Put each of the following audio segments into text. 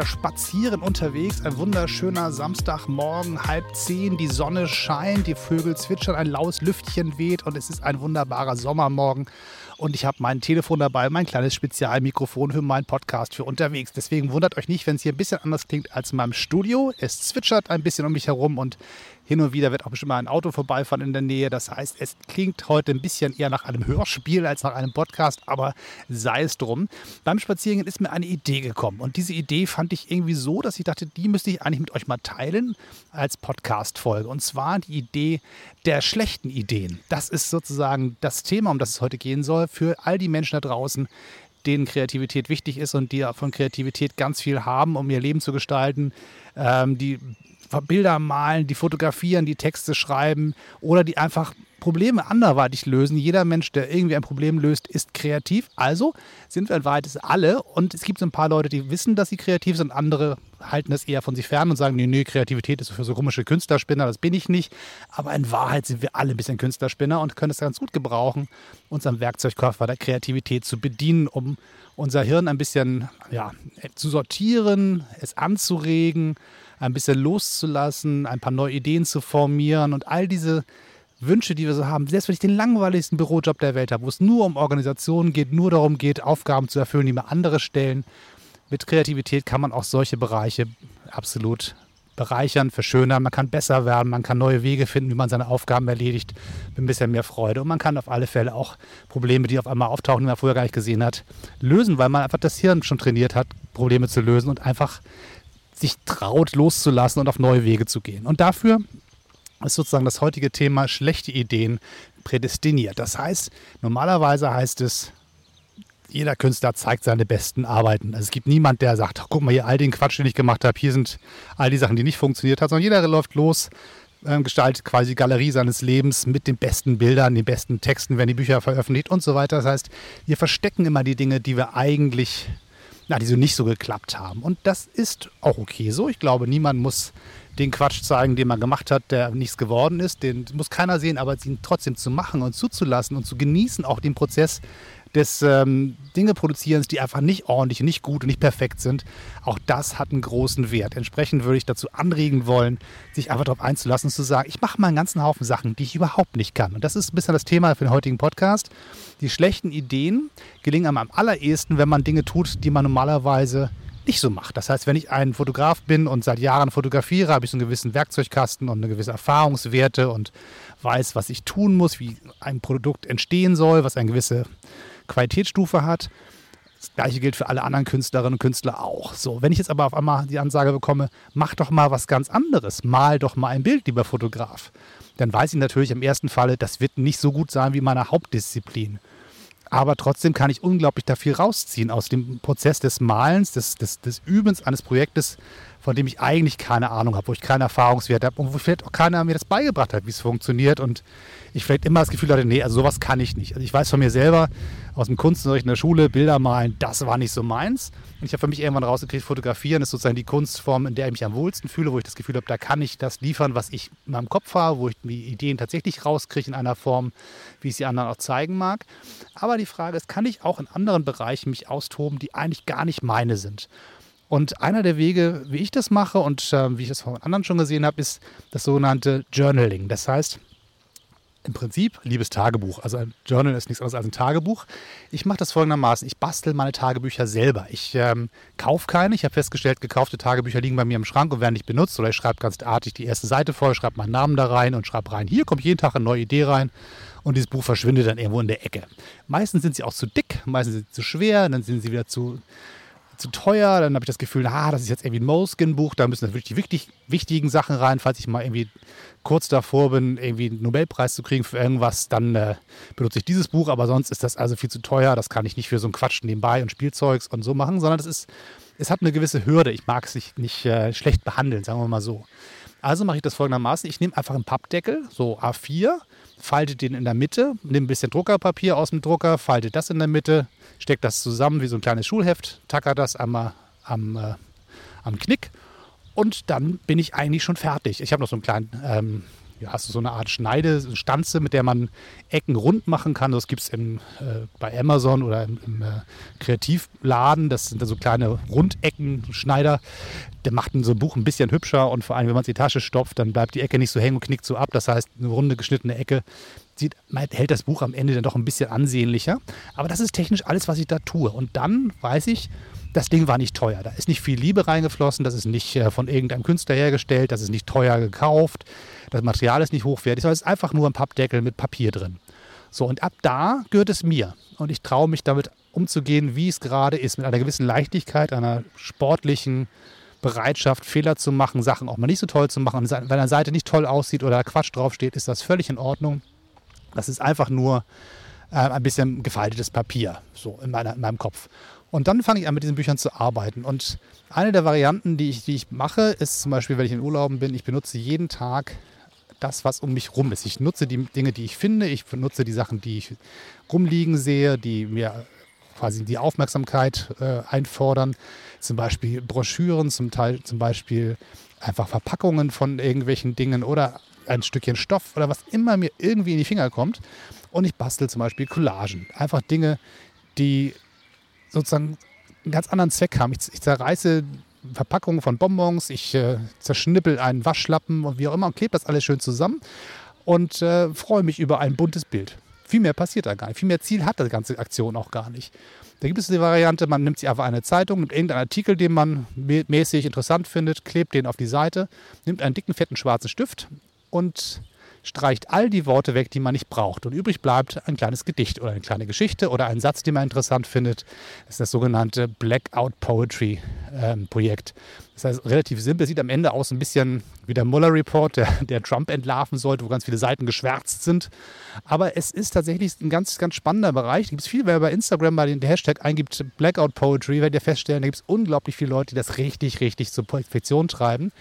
wieder spazieren unterwegs. Ein wunderschöner Samstagmorgen, halb zehn. Die Sonne scheint, die Vögel zwitschern, ein laues Lüftchen weht und es ist ein wunderbarer Sommermorgen und ich habe mein Telefon dabei, mein kleines Spezialmikrofon für meinen Podcast für unterwegs. Deswegen wundert euch nicht, wenn es hier ein bisschen anders klingt als in meinem Studio. Es zwitschert ein bisschen um mich herum und hin und wieder wird auch bestimmt mal ein Auto vorbeifahren in der Nähe. Das heißt, es klingt heute ein bisschen eher nach einem Hörspiel als nach einem Podcast, aber sei es drum. Beim Spaziergehen ist mir eine Idee gekommen und diese Idee fand ich irgendwie so, dass ich dachte, die müsste ich eigentlich mit euch mal teilen als Podcast-Folge. Und zwar die Idee der schlechten Ideen. Das ist sozusagen das Thema, um das es heute gehen soll, für all die Menschen da draußen, denen Kreativität wichtig ist und die von Kreativität ganz viel haben, um ihr Leben zu gestalten, ähm, die Bilder malen, die fotografieren, die Texte schreiben oder die einfach Probleme anderweitig lösen. Jeder Mensch, der irgendwie ein Problem löst, ist kreativ. Also sind wir in Wahrheit alle. Und es gibt so ein paar Leute, die wissen, dass sie kreativ sind. Andere halten das eher von sich fern und sagen, nee, nee, Kreativität ist für so komische Künstlerspinner. Das bin ich nicht. Aber in Wahrheit sind wir alle ein bisschen Künstlerspinner und können es ganz gut gebrauchen, uns am Werkzeugkoffer der Kreativität zu bedienen, um unser Hirn ein bisschen ja, zu sortieren, es anzuregen ein bisschen loszulassen, ein paar neue Ideen zu formieren und all diese Wünsche, die wir so haben, selbst wenn ich den langweiligsten Bürojob der Welt habe, wo es nur um Organisationen geht, nur darum geht, Aufgaben zu erfüllen, die mir andere stellen, mit Kreativität kann man auch solche Bereiche absolut bereichern, verschönern. Man kann besser werden, man kann neue Wege finden, wie man seine Aufgaben erledigt, mit ein bisschen mehr Freude. Und man kann auf alle Fälle auch Probleme, die auf einmal auftauchen, die man vorher gar nicht gesehen hat, lösen, weil man einfach das Hirn schon trainiert hat, Probleme zu lösen und einfach sich traut, loszulassen und auf neue Wege zu gehen. Und dafür ist sozusagen das heutige Thema schlechte Ideen prädestiniert. Das heißt, normalerweise heißt es, jeder Künstler zeigt seine besten Arbeiten. Also es gibt niemand, der sagt, guck mal hier all den Quatsch, den ich gemacht habe, hier sind all die Sachen, die nicht funktioniert haben, sondern jeder läuft los, äh, gestaltet quasi Galerie seines Lebens mit den besten Bildern, den besten Texten, werden die Bücher veröffentlicht und so weiter. Das heißt, wir verstecken immer die Dinge, die wir eigentlich na, die so nicht so geklappt haben. Und das ist auch okay so. Ich glaube, niemand muss den Quatsch zeigen, den man gemacht hat, der nichts geworden ist. Den muss keiner sehen, aber ihn trotzdem zu machen und zuzulassen und zu genießen, auch den Prozess, des ähm, Dinge produzierens, die einfach nicht ordentlich, nicht gut und nicht perfekt sind, auch das hat einen großen Wert. Entsprechend würde ich dazu anregen wollen, sich einfach darauf einzulassen und zu sagen, ich mache mal einen ganzen Haufen Sachen, die ich überhaupt nicht kann. Und das ist ein bisschen das Thema für den heutigen Podcast. Die schlechten Ideen gelingen einem am allerersten, wenn man Dinge tut, die man normalerweise nicht so macht. Das heißt, wenn ich ein Fotograf bin und seit Jahren fotografiere, habe ich so einen gewissen Werkzeugkasten und eine gewisse Erfahrungswerte und weiß, was ich tun muss, wie ein Produkt entstehen soll, was eine gewisse Qualitätsstufe hat. Das gleiche gilt für alle anderen Künstlerinnen und Künstler auch. So, wenn ich jetzt aber auf einmal die Ansage bekomme, mach doch mal was ganz anderes, mal doch mal ein Bild, lieber Fotograf, dann weiß ich natürlich im ersten Falle, das wird nicht so gut sein wie meine Hauptdisziplin. Aber trotzdem kann ich unglaublich da viel rausziehen aus dem Prozess des Malens, des, des, des Übens eines Projektes, von dem ich eigentlich keine Ahnung habe, wo ich keine Erfahrungswerte habe und wo vielleicht auch keiner mir das beigebracht hat, wie es funktioniert und ich vielleicht immer das Gefühl hatte, nee, also sowas kann ich nicht. Also ich weiß von mir selber aus dem Kunstunterricht in der Schule, Bilder malen, das war nicht so meins. Und ich habe für mich irgendwann rausgekriegt, fotografieren ist sozusagen die Kunstform, in der ich mich am wohlsten fühle, wo ich das Gefühl habe, da kann ich das liefern, was ich in meinem Kopf habe, wo ich die Ideen tatsächlich rauskriege in einer Form, wie ich sie anderen auch zeigen mag. Aber die Frage ist, kann ich auch in anderen Bereichen mich austoben, die eigentlich gar nicht meine sind? Und einer der Wege, wie ich das mache und äh, wie ich das von anderen schon gesehen habe, ist das sogenannte Journaling. Das heißt, im Prinzip liebes Tagebuch. Also ein Journal ist nichts anderes als ein Tagebuch. Ich mache das folgendermaßen. Ich bastel meine Tagebücher selber. Ich ähm, kaufe keine. Ich habe festgestellt, gekaufte Tagebücher liegen bei mir im Schrank und werden nicht benutzt. Oder ich schreibe ganz artig die erste Seite voll, schreibe meinen Namen da rein und schreibe rein, hier kommt jeden Tag eine neue Idee rein. Und dieses Buch verschwindet dann irgendwo in der Ecke. Meistens sind sie auch zu dick, meistens sind sie zu schwer, dann sind sie wieder zu zu teuer. Dann habe ich das Gefühl, ah, das ist jetzt irgendwie ein Moleskin-Buch, da müssen natürlich die wichtig, wichtigen Sachen rein. Falls ich mal irgendwie kurz davor bin, irgendwie einen Nobelpreis zu kriegen für irgendwas, dann äh, benutze ich dieses Buch. Aber sonst ist das also viel zu teuer. Das kann ich nicht für so ein Quatsch nebenbei und Spielzeugs und so machen, sondern das ist, es hat eine gewisse Hürde. Ich mag es nicht, nicht äh, schlecht behandeln, sagen wir mal so. Also mache ich das folgendermaßen. Ich nehme einfach einen Pappdeckel, so A4, falte den in der Mitte, nehme ein bisschen Druckerpapier aus dem Drucker, falte das in der Mitte, stecke das zusammen wie so ein kleines Schulheft, tacker das einmal am, äh, am Knick und dann bin ich eigentlich schon fertig. Ich habe noch so einen kleinen ähm, ja, hast du so eine Art Schneide, Stanze, mit der man Ecken rund machen kann. Das gibt es äh, bei Amazon oder im, im äh, Kreativladen. Das sind so kleine Rundeckenschneider. Der macht so ein Buch ein bisschen hübscher und vor allem, wenn man es in die Tasche stopft, dann bleibt die Ecke nicht so hängen und knickt so ab. Das heißt, eine runde geschnittene Ecke sieht, hält das Buch am Ende dann doch ein bisschen ansehnlicher. Aber das ist technisch alles, was ich da tue. Und dann weiß ich, das Ding war nicht teuer. Da ist nicht viel Liebe reingeflossen, das ist nicht äh, von irgendeinem Künstler hergestellt, das ist nicht teuer gekauft, das Material ist nicht hochwertig, es ist einfach nur ein Pappdeckel mit Papier drin. So, und ab da gehört es mir. Und ich traue mich damit umzugehen, wie es gerade ist, mit einer gewissen Leichtigkeit, einer sportlichen Bereitschaft, Fehler zu machen, Sachen auch mal nicht so toll zu machen. Und wenn eine Seite nicht toll aussieht oder Quatsch draufsteht, ist das völlig in Ordnung. Das ist einfach nur äh, ein bisschen gefaltetes Papier, so in, meiner, in meinem Kopf. Und dann fange ich an, mit diesen Büchern zu arbeiten. Und eine der Varianten, die ich, die ich mache, ist zum Beispiel, wenn ich in Urlauben bin, ich benutze jeden Tag das, was um mich rum ist. Ich nutze die Dinge, die ich finde. Ich benutze die Sachen, die ich rumliegen sehe, die mir quasi die Aufmerksamkeit äh, einfordern. Zum Beispiel Broschüren, zum Teil zum Beispiel einfach Verpackungen von irgendwelchen Dingen oder ein Stückchen Stoff oder was immer mir irgendwie in die Finger kommt. Und ich bastel zum Beispiel Collagen. Einfach Dinge, die sozusagen einen ganz anderen Zweck haben. Ich, ich zerreiße Verpackungen von Bonbons, ich äh, zerschnippel einen Waschlappen und wie auch immer und klebe das alles schön zusammen und äh, freue mich über ein buntes Bild. Viel mehr passiert da gar nicht. Viel mehr Ziel hat die ganze Aktion auch gar nicht. Da gibt es die Variante, man nimmt sich einfach eine Zeitung, nimmt irgendeinen Artikel, den man mäßig interessant findet, klebt den auf die Seite, nimmt einen dicken, fetten schwarzen Stift und streicht all die Worte weg, die man nicht braucht. Und übrig bleibt ein kleines Gedicht oder eine kleine Geschichte oder ein Satz, den man interessant findet. Das ist das sogenannte Blackout Poetry ähm, Projekt. Das heißt, relativ simpel, sieht am Ende aus ein bisschen wie der Mueller Report, der, der Trump entlarven sollte, wo ganz viele Seiten geschwärzt sind. Aber es ist tatsächlich ein ganz, ganz spannender Bereich. Es gibt viel, wer bei Instagram mal den Hashtag eingibt, Blackout Poetry, werdet ihr feststellen, da gibt es unglaublich viele Leute, die das richtig, richtig zur Perfektion treiben.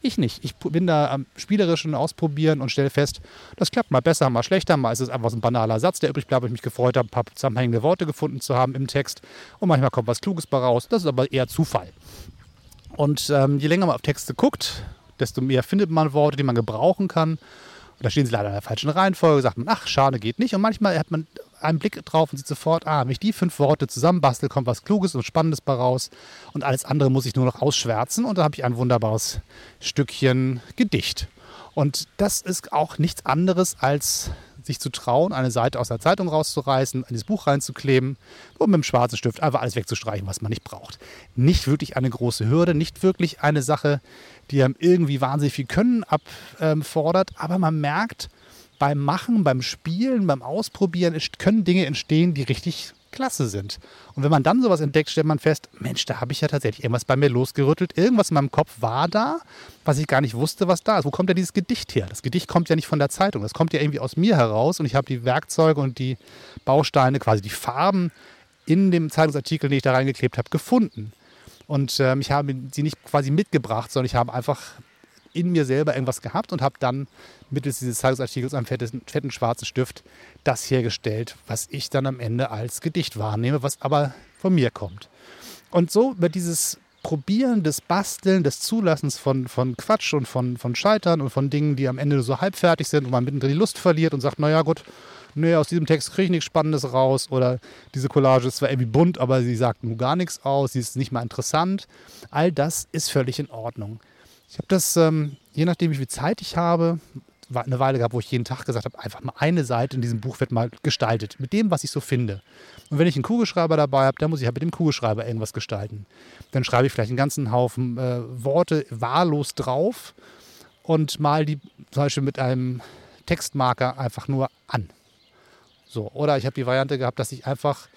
Ich nicht. Ich bin da am spielerischen Ausprobieren und stelle fest, das klappt mal besser, mal schlechter, mal ist es einfach so ein banaler Satz, der übrig bleibt, weil ich mich gefreut habe, ein paar zusammenhängende Worte gefunden zu haben im Text. Und manchmal kommt was Kluges bei raus. Das ist aber eher Zufall. Und ähm, je länger man auf Texte guckt, desto mehr findet man Worte, die man gebrauchen kann. Und da stehen sie leider in der falschen Reihenfolge, sagt man, ach, schade, geht nicht. Und manchmal hat man einen Blick drauf und sieht sofort, ah, wenn ich die fünf Worte zusammenbastel, kommt was Kluges und Spannendes bei raus. Und alles andere muss ich nur noch ausschwärzen. Und da habe ich ein wunderbares Stückchen Gedicht. Und das ist auch nichts anderes als sich zu trauen, eine Seite aus der Zeitung rauszureißen, in das Buch reinzukleben und mit dem schwarzen Stift einfach alles wegzustreichen, was man nicht braucht. Nicht wirklich eine große Hürde, nicht wirklich eine Sache, die einem irgendwie wahnsinnig viel Können abfordert, aber man merkt, beim Machen, beim Spielen, beim Ausprobieren können Dinge entstehen, die richtig klasse sind. Und wenn man dann sowas entdeckt, stellt man fest, Mensch, da habe ich ja tatsächlich irgendwas bei mir losgerüttelt. Irgendwas in meinem Kopf war da, was ich gar nicht wusste, was da ist. Wo kommt denn dieses Gedicht her? Das Gedicht kommt ja nicht von der Zeitung. Das kommt ja irgendwie aus mir heraus und ich habe die Werkzeuge und die Bausteine, quasi die Farben in dem Zeitungsartikel, den ich da reingeklebt habe, gefunden. Und ähm, ich habe sie nicht quasi mitgebracht, sondern ich habe einfach in mir selber irgendwas gehabt und habe dann mittels dieses Zeitungsartikels am fetten, fetten schwarzen Stift das hergestellt, was ich dann am Ende als Gedicht wahrnehme, was aber von mir kommt. Und so wird dieses Probieren, des Basteln, des Zulassens von, von Quatsch und von, von Scheitern und von Dingen, die am Ende so halbfertig sind und man mittendrin die Lust verliert und sagt, naja gut, nee, aus diesem Text kriege ich nichts Spannendes raus oder diese Collage ist zwar irgendwie bunt, aber sie sagt nur gar nichts aus, sie ist nicht mal interessant. All das ist völlig in Ordnung. Ich habe das, ähm, je nachdem, wie viel Zeit ich habe, eine Weile gehabt, wo ich jeden Tag gesagt habe, einfach mal eine Seite in diesem Buch wird mal gestaltet, mit dem, was ich so finde. Und wenn ich einen Kugelschreiber dabei habe, dann muss ich halt mit dem Kugelschreiber irgendwas gestalten. Dann schreibe ich vielleicht einen ganzen Haufen äh, Worte wahllos drauf und mal die zum Beispiel mit einem Textmarker einfach nur an. So, oder ich habe die Variante gehabt, dass ich einfach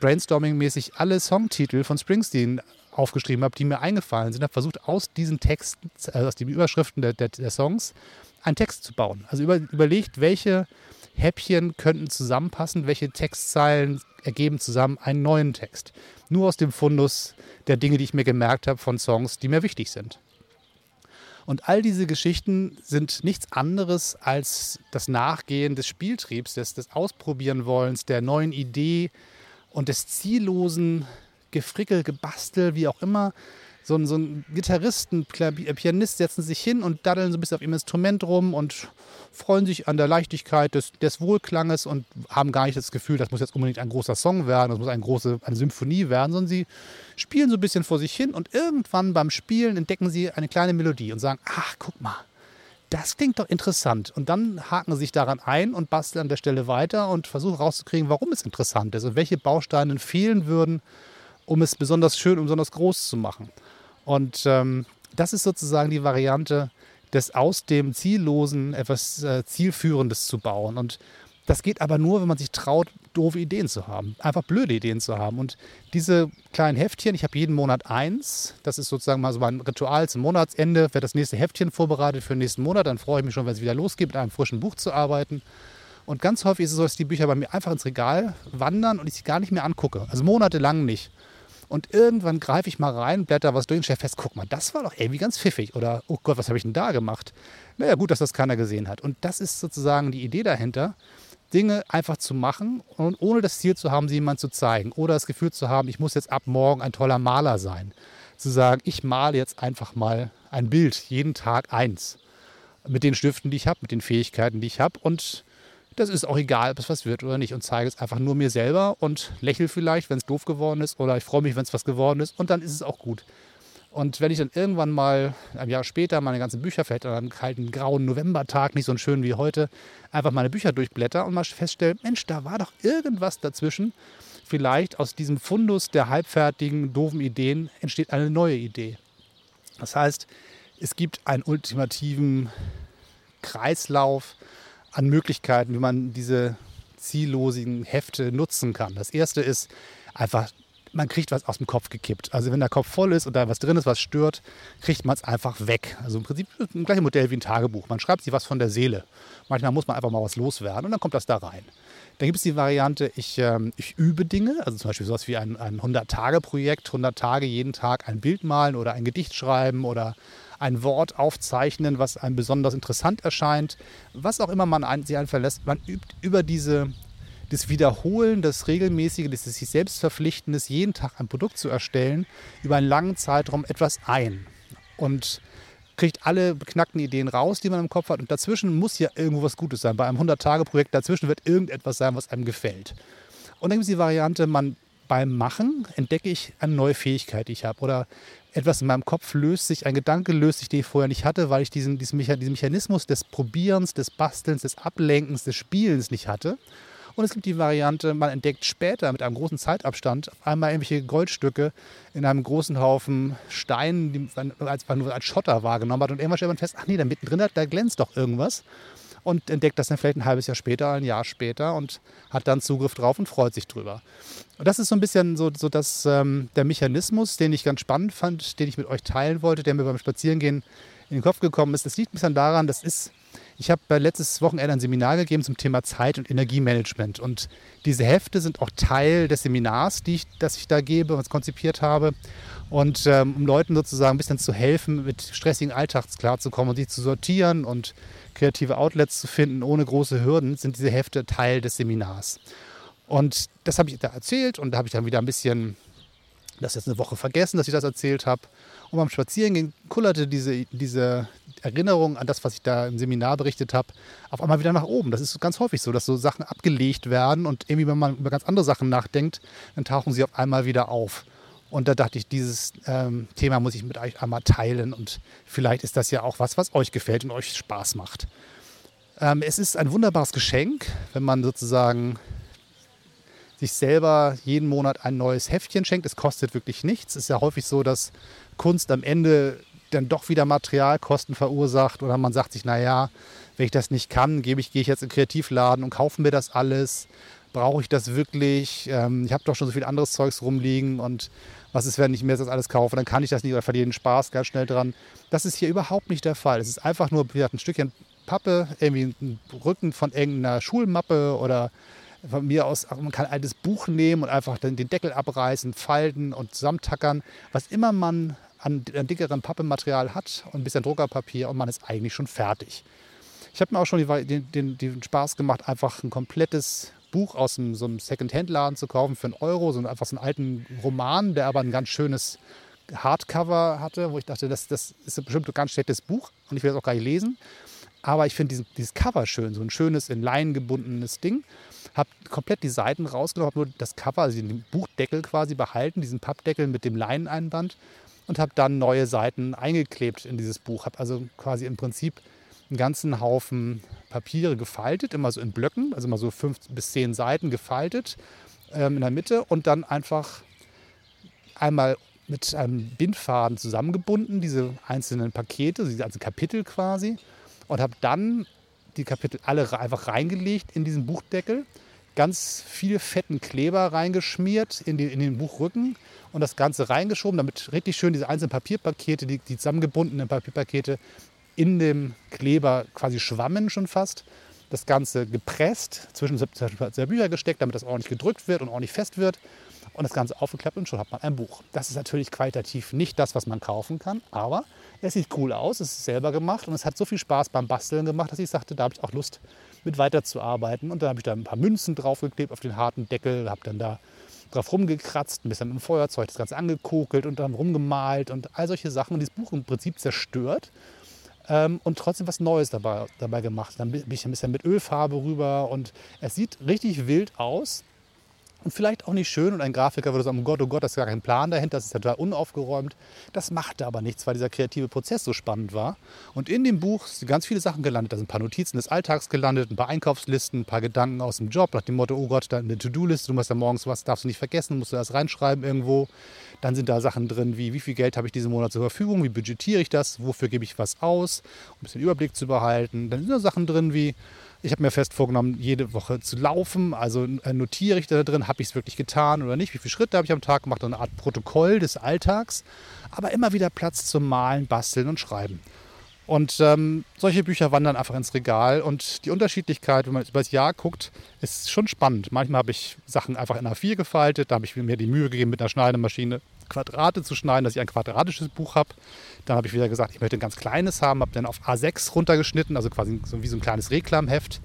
brainstorming-mäßig alle Songtitel von Springsteen aufgeschrieben habe, die mir eingefallen sind, habe versucht, aus diesen Texten, also aus den Überschriften der, der, der Songs, einen Text zu bauen. Also über, überlegt, welche Häppchen könnten zusammenpassen, welche Textzeilen ergeben zusammen einen neuen Text. Nur aus dem Fundus der Dinge, die ich mir gemerkt habe von Songs, die mir wichtig sind. Und all diese Geschichten sind nichts anderes als das Nachgehen des Spieltriebs, des, des Ausprobieren-Wollens, der neuen Idee und des ziellosen Gefrickel, Gebastel, wie auch immer, so ein, so ein Gitarristen, Pianist setzen sich hin und daddeln so ein bisschen auf ihrem Instrument rum und freuen sich an der Leichtigkeit des, des Wohlklanges und haben gar nicht das Gefühl, das muss jetzt unbedingt ein großer Song werden, das muss eine große eine Symphonie werden, sondern sie spielen so ein bisschen vor sich hin und irgendwann beim Spielen entdecken sie eine kleine Melodie und sagen, ach, guck mal, das klingt doch interessant. Und dann haken sie sich daran ein und basteln an der Stelle weiter und versuchen rauszukriegen, warum es interessant ist und welche Bausteine fehlen würden, um es besonders schön und besonders groß zu machen. Und ähm, das ist sozusagen die Variante, des aus dem Ziellosen etwas äh, Zielführendes zu bauen. Und das geht aber nur, wenn man sich traut, doofe Ideen zu haben, einfach blöde Ideen zu haben. Und diese kleinen Heftchen, ich habe jeden Monat eins, das ist sozusagen mal so mein Ritual zum Monatsende, wird das nächste Heftchen vorbereitet für den nächsten Monat, dann freue ich mich schon, wenn es wieder losgeht, mit einem frischen Buch zu arbeiten. Und ganz häufig ist es so, dass die Bücher bei mir einfach ins Regal wandern und ich sie gar nicht mehr angucke. Also monatelang nicht. Und irgendwann greife ich mal rein, blätter was durch und stelle fest, guck mal, das war doch irgendwie ganz pfiffig. Oder, oh Gott, was habe ich denn da gemacht? Naja, gut, dass das keiner gesehen hat. Und das ist sozusagen die Idee dahinter, Dinge einfach zu machen und ohne das Ziel zu haben, sie jemand zu zeigen. Oder das Gefühl zu haben, ich muss jetzt ab morgen ein toller Maler sein. Zu sagen, ich male jetzt einfach mal ein Bild, jeden Tag eins. Mit den Stiften, die ich habe, mit den Fähigkeiten, die ich habe. Und das ist auch egal, ob es was wird oder nicht. Und zeige es einfach nur mir selber und lächle vielleicht, wenn es doof geworden ist. Oder ich freue mich, wenn es was geworden ist. Und dann ist es auch gut. Und wenn ich dann irgendwann mal ein Jahr später meine ganzen Bücher, vielleicht an einem kalten, grauen Novembertag, nicht so schön wie heute, einfach meine Bücher durchblätter und mal feststelle, Mensch, da war doch irgendwas dazwischen. Vielleicht aus diesem Fundus der halbfertigen, doofen Ideen entsteht eine neue Idee. Das heißt, es gibt einen ultimativen Kreislauf an Möglichkeiten, wie man diese ziellosen Hefte nutzen kann. Das erste ist einfach man kriegt was aus dem Kopf gekippt. Also wenn der Kopf voll ist und da was drin ist, was stört, kriegt man es einfach weg. Also im Prinzip ein gleiches Modell wie ein Tagebuch. Man schreibt sich was von der Seele. Manchmal muss man einfach mal was loswerden und dann kommt das da rein. Dann gibt es die Variante, ich, ähm, ich übe Dinge, also zum Beispiel sowas wie ein, ein 100-Tage-Projekt, 100 Tage jeden Tag ein Bild malen oder ein Gedicht schreiben oder ein Wort aufzeichnen, was einem besonders interessant erscheint. Was auch immer man ein, sich einen verlässt, man übt über diese, das Wiederholen, das Regelmäßige, das sich selbst verpflichten, das jeden Tag ein Produkt zu erstellen, über einen langen Zeitraum etwas ein. Und kriegt alle beknackten Ideen raus, die man im Kopf hat. Und dazwischen muss ja irgendwo was Gutes sein. Bei einem 100-Tage-Projekt dazwischen wird irgendetwas sein, was einem gefällt. Und dann gibt es die Variante, man beim Machen entdecke ich eine neue Fähigkeit, die ich habe. Oder etwas in meinem Kopf löst sich, ein Gedanke löst sich, den ich vorher nicht hatte, weil ich diesen, diesen, Mechanismus des Probierens, des Bastelns, des Ablenkens, des Spielens nicht hatte. Und es gibt die Variante, man entdeckt später mit einem großen Zeitabstand einmal irgendwelche Goldstücke in einem großen Haufen Steinen, die man als, man als Schotter wahrgenommen hat. Und irgendwann stellt man fest, ach nee, da mittendrin, da glänzt doch irgendwas und entdeckt das dann vielleicht ein halbes Jahr später, ein Jahr später und hat dann Zugriff drauf und freut sich drüber. Und das ist so ein bisschen so, so das, ähm, der Mechanismus, den ich ganz spannend fand, den ich mit euch teilen wollte, der mir beim Spazierengehen in den Kopf gekommen ist. Das liegt ein bisschen daran, das ist, ich habe letztes Wochenende ein Seminar gegeben zum Thema Zeit- und Energiemanagement. Und diese Hefte sind auch Teil des Seminars, die ich, das ich da gebe und konzipiert habe. Und ähm, um Leuten sozusagen ein bisschen zu helfen, mit stressigen Alltags klarzukommen und sich zu sortieren und kreative Outlets zu finden, ohne große Hürden, sind diese Hefte Teil des Seminars. Und das habe ich da erzählt und da habe ich dann wieder ein bisschen, das jetzt eine Woche vergessen, dass ich das erzählt habe. Und beim Spazierengehen kullerte diese, diese Erinnerung an das, was ich da im Seminar berichtet habe, auf einmal wieder nach oben. Das ist ganz häufig so, dass so Sachen abgelegt werden und irgendwie, wenn man über ganz andere Sachen nachdenkt, dann tauchen sie auf einmal wieder auf. Und da dachte ich, dieses ähm, Thema muss ich mit euch einmal teilen und vielleicht ist das ja auch was, was euch gefällt und euch Spaß macht. Ähm, es ist ein wunderbares Geschenk, wenn man sozusagen sich selber jeden Monat ein neues Heftchen schenkt. Es kostet wirklich nichts. Es ist ja häufig so, dass Kunst am Ende dann doch wieder Materialkosten verursacht oder man sagt sich, naja, wenn ich das nicht kann, gebe ich, gehe ich jetzt in den Kreativladen und kaufe mir das alles. Brauche ich das wirklich? Ähm, ich habe doch schon so viel anderes Zeugs rumliegen und was ist, wenn ich mir das alles kaufe, dann kann ich das nicht oder verliere den Spaß ganz schnell dran. Das ist hier überhaupt nicht der Fall. Es ist einfach nur ein Stückchen Pappe, irgendwie ein Rücken von irgendeiner Schulmappe oder von mir aus, man kann ein altes Buch nehmen und einfach den Deckel abreißen, falten und zusammentackern. Was immer man an, an dickerem Pappematerial hat und ein bisschen Druckerpapier und man ist eigentlich schon fertig. Ich habe mir auch schon den, den, den Spaß gemacht, einfach ein komplettes Buch aus einem, so einem Second-Hand-Laden zu kaufen für einen Euro, so einfach so einen alten Roman, der aber ein ganz schönes Hardcover hatte, wo ich dachte, das, das ist bestimmt ein ganz schlechtes Buch und ich will das auch gar nicht lesen. Aber ich finde dieses Cover schön, so ein schönes, in Leinen gebundenes Ding. Habe komplett die Seiten rausgenommen, habe nur das Cover, also den Buchdeckel quasi behalten, diesen Pappdeckel mit dem Leineneinband und habe dann neue Seiten eingeklebt in dieses Buch. Habe also quasi im Prinzip einen ganzen Haufen Papiere gefaltet, immer so in Blöcken, also immer so fünf bis zehn Seiten gefaltet ähm, in der Mitte und dann einfach einmal mit einem Bindfaden zusammengebunden, diese einzelnen Pakete, also Kapitel quasi, und habe dann die Kapitel alle einfach reingelegt in diesen Buchdeckel, ganz viel fetten Kleber reingeschmiert in, die, in den Buchrücken und das Ganze reingeschoben, damit richtig schön diese einzelnen Papierpakete, die, die zusammengebundenen Papierpakete in dem Kleber quasi schwammen schon fast. Das Ganze gepresst, zwischen zwei Bücher gesteckt, damit das ordentlich gedrückt wird und ordentlich fest wird und das Ganze aufgeklappt und schon hat man ein Buch. Das ist natürlich qualitativ nicht das, was man kaufen kann, aber es sieht cool aus, es ist selber gemacht und es hat so viel Spaß beim Basteln gemacht, dass ich sagte, da habe ich auch Lust mit weiterzuarbeiten. Und dann habe ich da ein paar Münzen draufgeklebt auf den harten Deckel, habe dann da drauf rumgekratzt, ein bisschen mit dem Feuerzeug das Ganze angekokelt und dann rumgemalt und all solche Sachen. Und dieses Buch im Prinzip zerstört ähm, und trotzdem was Neues dabei, dabei gemacht. Dann bin ich ein bisschen mit Ölfarbe rüber und es sieht richtig wild aus und vielleicht auch nicht schön und ein Grafiker würde sagen, oh Gott, oh Gott, das ist gar kein Plan dahinter, das ist total unaufgeräumt. Das machte aber nichts, weil dieser kreative Prozess so spannend war. Und in dem Buch sind ganz viele Sachen gelandet. Da sind ein paar Notizen des Alltags gelandet, ein paar Einkaufslisten, ein paar Gedanken aus dem Job, nach dem Motto, oh Gott, da eine To-Do-Liste, du musst ja morgens was, darfst du nicht vergessen, musst du das reinschreiben irgendwo. Dann sind da Sachen drin wie, wie viel Geld habe ich diesen Monat zur Verfügung, wie budgetiere ich das, wofür gebe ich was aus, um ein bisschen Überblick zu behalten. Dann sind da Sachen drin wie, ich habe mir fest vorgenommen, jede Woche zu laufen. Also äh, notiere ich da drin, habe ich es wirklich getan oder nicht, wie viele Schritte habe ich am Tag gemacht, eine Art Protokoll des Alltags. Aber immer wieder Platz zum Malen, Basteln und Schreiben. Und ähm, solche Bücher wandern einfach ins Regal. Und die Unterschiedlichkeit, wenn man über das Jahr guckt, ist schon spannend. Manchmal habe ich Sachen einfach in A4 gefaltet, da habe ich mir die Mühe gegeben, mit einer Schneidemaschine Quadrate zu schneiden, dass ich ein quadratisches Buch habe. Dann habe ich wieder gesagt, ich möchte ein ganz kleines haben, habe dann auf A6 runtergeschnitten, also quasi so wie so ein kleines Reklamheft.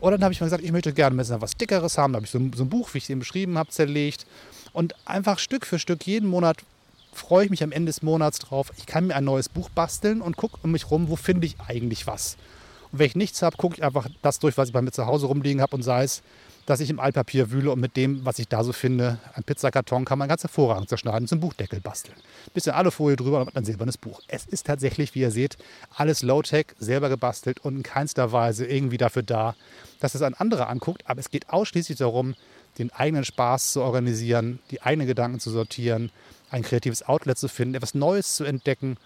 Und dann habe ich mal gesagt, ich möchte gerne ein was Dickeres haben. Da habe ich so ein, so ein Buch, wie ich es eben beschrieben habe, zerlegt. Und einfach Stück für Stück jeden Monat freue ich mich am Ende des Monats drauf. Ich kann mir ein neues Buch basteln und gucke um mich rum, wo finde ich eigentlich was. Und wenn ich nichts habe, gucke ich einfach das durch, was ich bei mir zu Hause rumliegen habe und sei es dass ich im Altpapier wühle und mit dem, was ich da so finde, ein Pizzakarton kann man ganz hervorragend zerschneiden, zum Buchdeckel basteln. Bisschen Alufolie drüber und ein silbernes Buch. Es ist tatsächlich, wie ihr seht, alles Low-Tech, selber gebastelt und in keinster Weise irgendwie dafür da, dass es ein anderer anguckt. Aber es geht ausschließlich darum, den eigenen Spaß zu organisieren, die eigenen Gedanken zu sortieren, ein kreatives Outlet zu finden, etwas Neues zu entdecken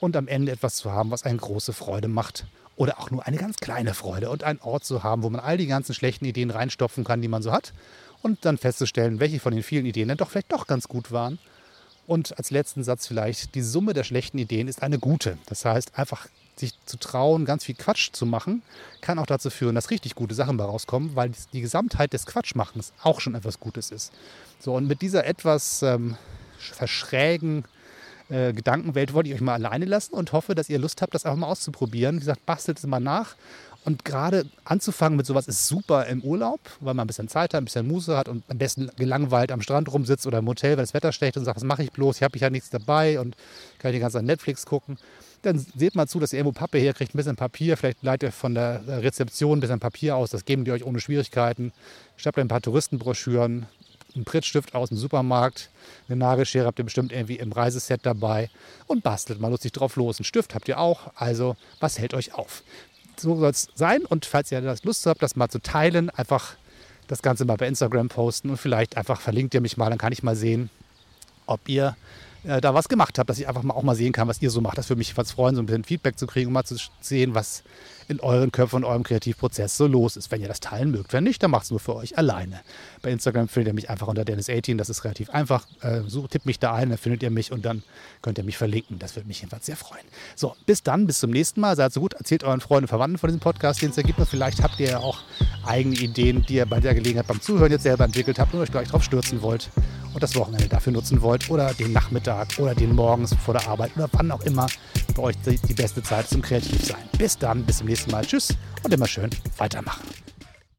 und am Ende etwas zu haben, was eine große Freude macht oder auch nur eine ganz kleine Freude und einen Ort zu haben, wo man all die ganzen schlechten Ideen reinstopfen kann, die man so hat und dann festzustellen, welche von den vielen Ideen dann doch vielleicht doch ganz gut waren. Und als letzten Satz vielleicht, die Summe der schlechten Ideen ist eine gute. Das heißt, einfach sich zu trauen, ganz viel Quatsch zu machen, kann auch dazu führen, dass richtig gute Sachen bei rauskommen, weil die Gesamtheit des Quatschmachens auch schon etwas Gutes ist. So, und mit dieser etwas ähm, verschrägen äh, Gedankenwelt wollte ich euch mal alleine lassen und hoffe, dass ihr Lust habt, das einfach mal auszuprobieren. Wie gesagt, bastelt es mal nach. Und gerade anzufangen mit sowas ist super im Urlaub, weil man ein bisschen Zeit hat, ein bisschen Muße hat und am besten gelangweilt am Strand rumsitzt oder im Hotel, weil das Wetter schlecht ist und sagt, was mache ich bloß? Ich habe ja nichts dabei und kann die ganze Zeit Netflix gucken. Dann seht mal zu, dass ihr irgendwo Pappe herkriegt, ein bisschen Papier. Vielleicht leitet ihr von der Rezeption ein bisschen Papier aus. Das geben die euch ohne Schwierigkeiten. Schreibt ein paar Touristenbroschüren, einen Prittstift aus dem Supermarkt, eine Nagelschere habt ihr bestimmt irgendwie im Reiseset dabei und bastelt mal lustig drauf los. Einen Stift habt ihr auch, also was hält euch auf? So soll es sein und falls ihr das Lust habt, das mal zu teilen, einfach das Ganze mal bei Instagram posten und vielleicht einfach verlinkt ihr mich mal, dann kann ich mal sehen, ob ihr äh, da was gemacht habt, dass ich einfach mal auch mal sehen kann, was ihr so macht. Das würde mich freuen, so ein bisschen Feedback zu kriegen und mal zu sehen, was in euren Köpfen und eurem Kreativprozess so los ist. Wenn ihr das teilen mögt, wenn nicht, dann macht es nur für euch alleine. Bei Instagram findet ihr mich einfach unter Dennis18, das ist relativ einfach. Äh, so tippt mich da ein, dann findet ihr mich und dann könnt ihr mich verlinken. Das würde mich jedenfalls sehr freuen. So, bis dann, bis zum nächsten Mal. Seid so gut, erzählt euren Freunden und Verwandten von diesem Podcast, den es ergibt. Und vielleicht habt ihr ja auch eigene Ideen, die ihr bei der Gelegenheit beim Zuhören jetzt selber entwickelt habt und euch gleich drauf stürzen wollt und das Wochenende dafür nutzen wollt oder den Nachmittag oder den morgens vor der Arbeit oder wann auch immer bei euch die, die beste Zeit zum Kreativsein. Bis dann, bis zum nächsten Mal. Tschüss und immer schön weitermachen.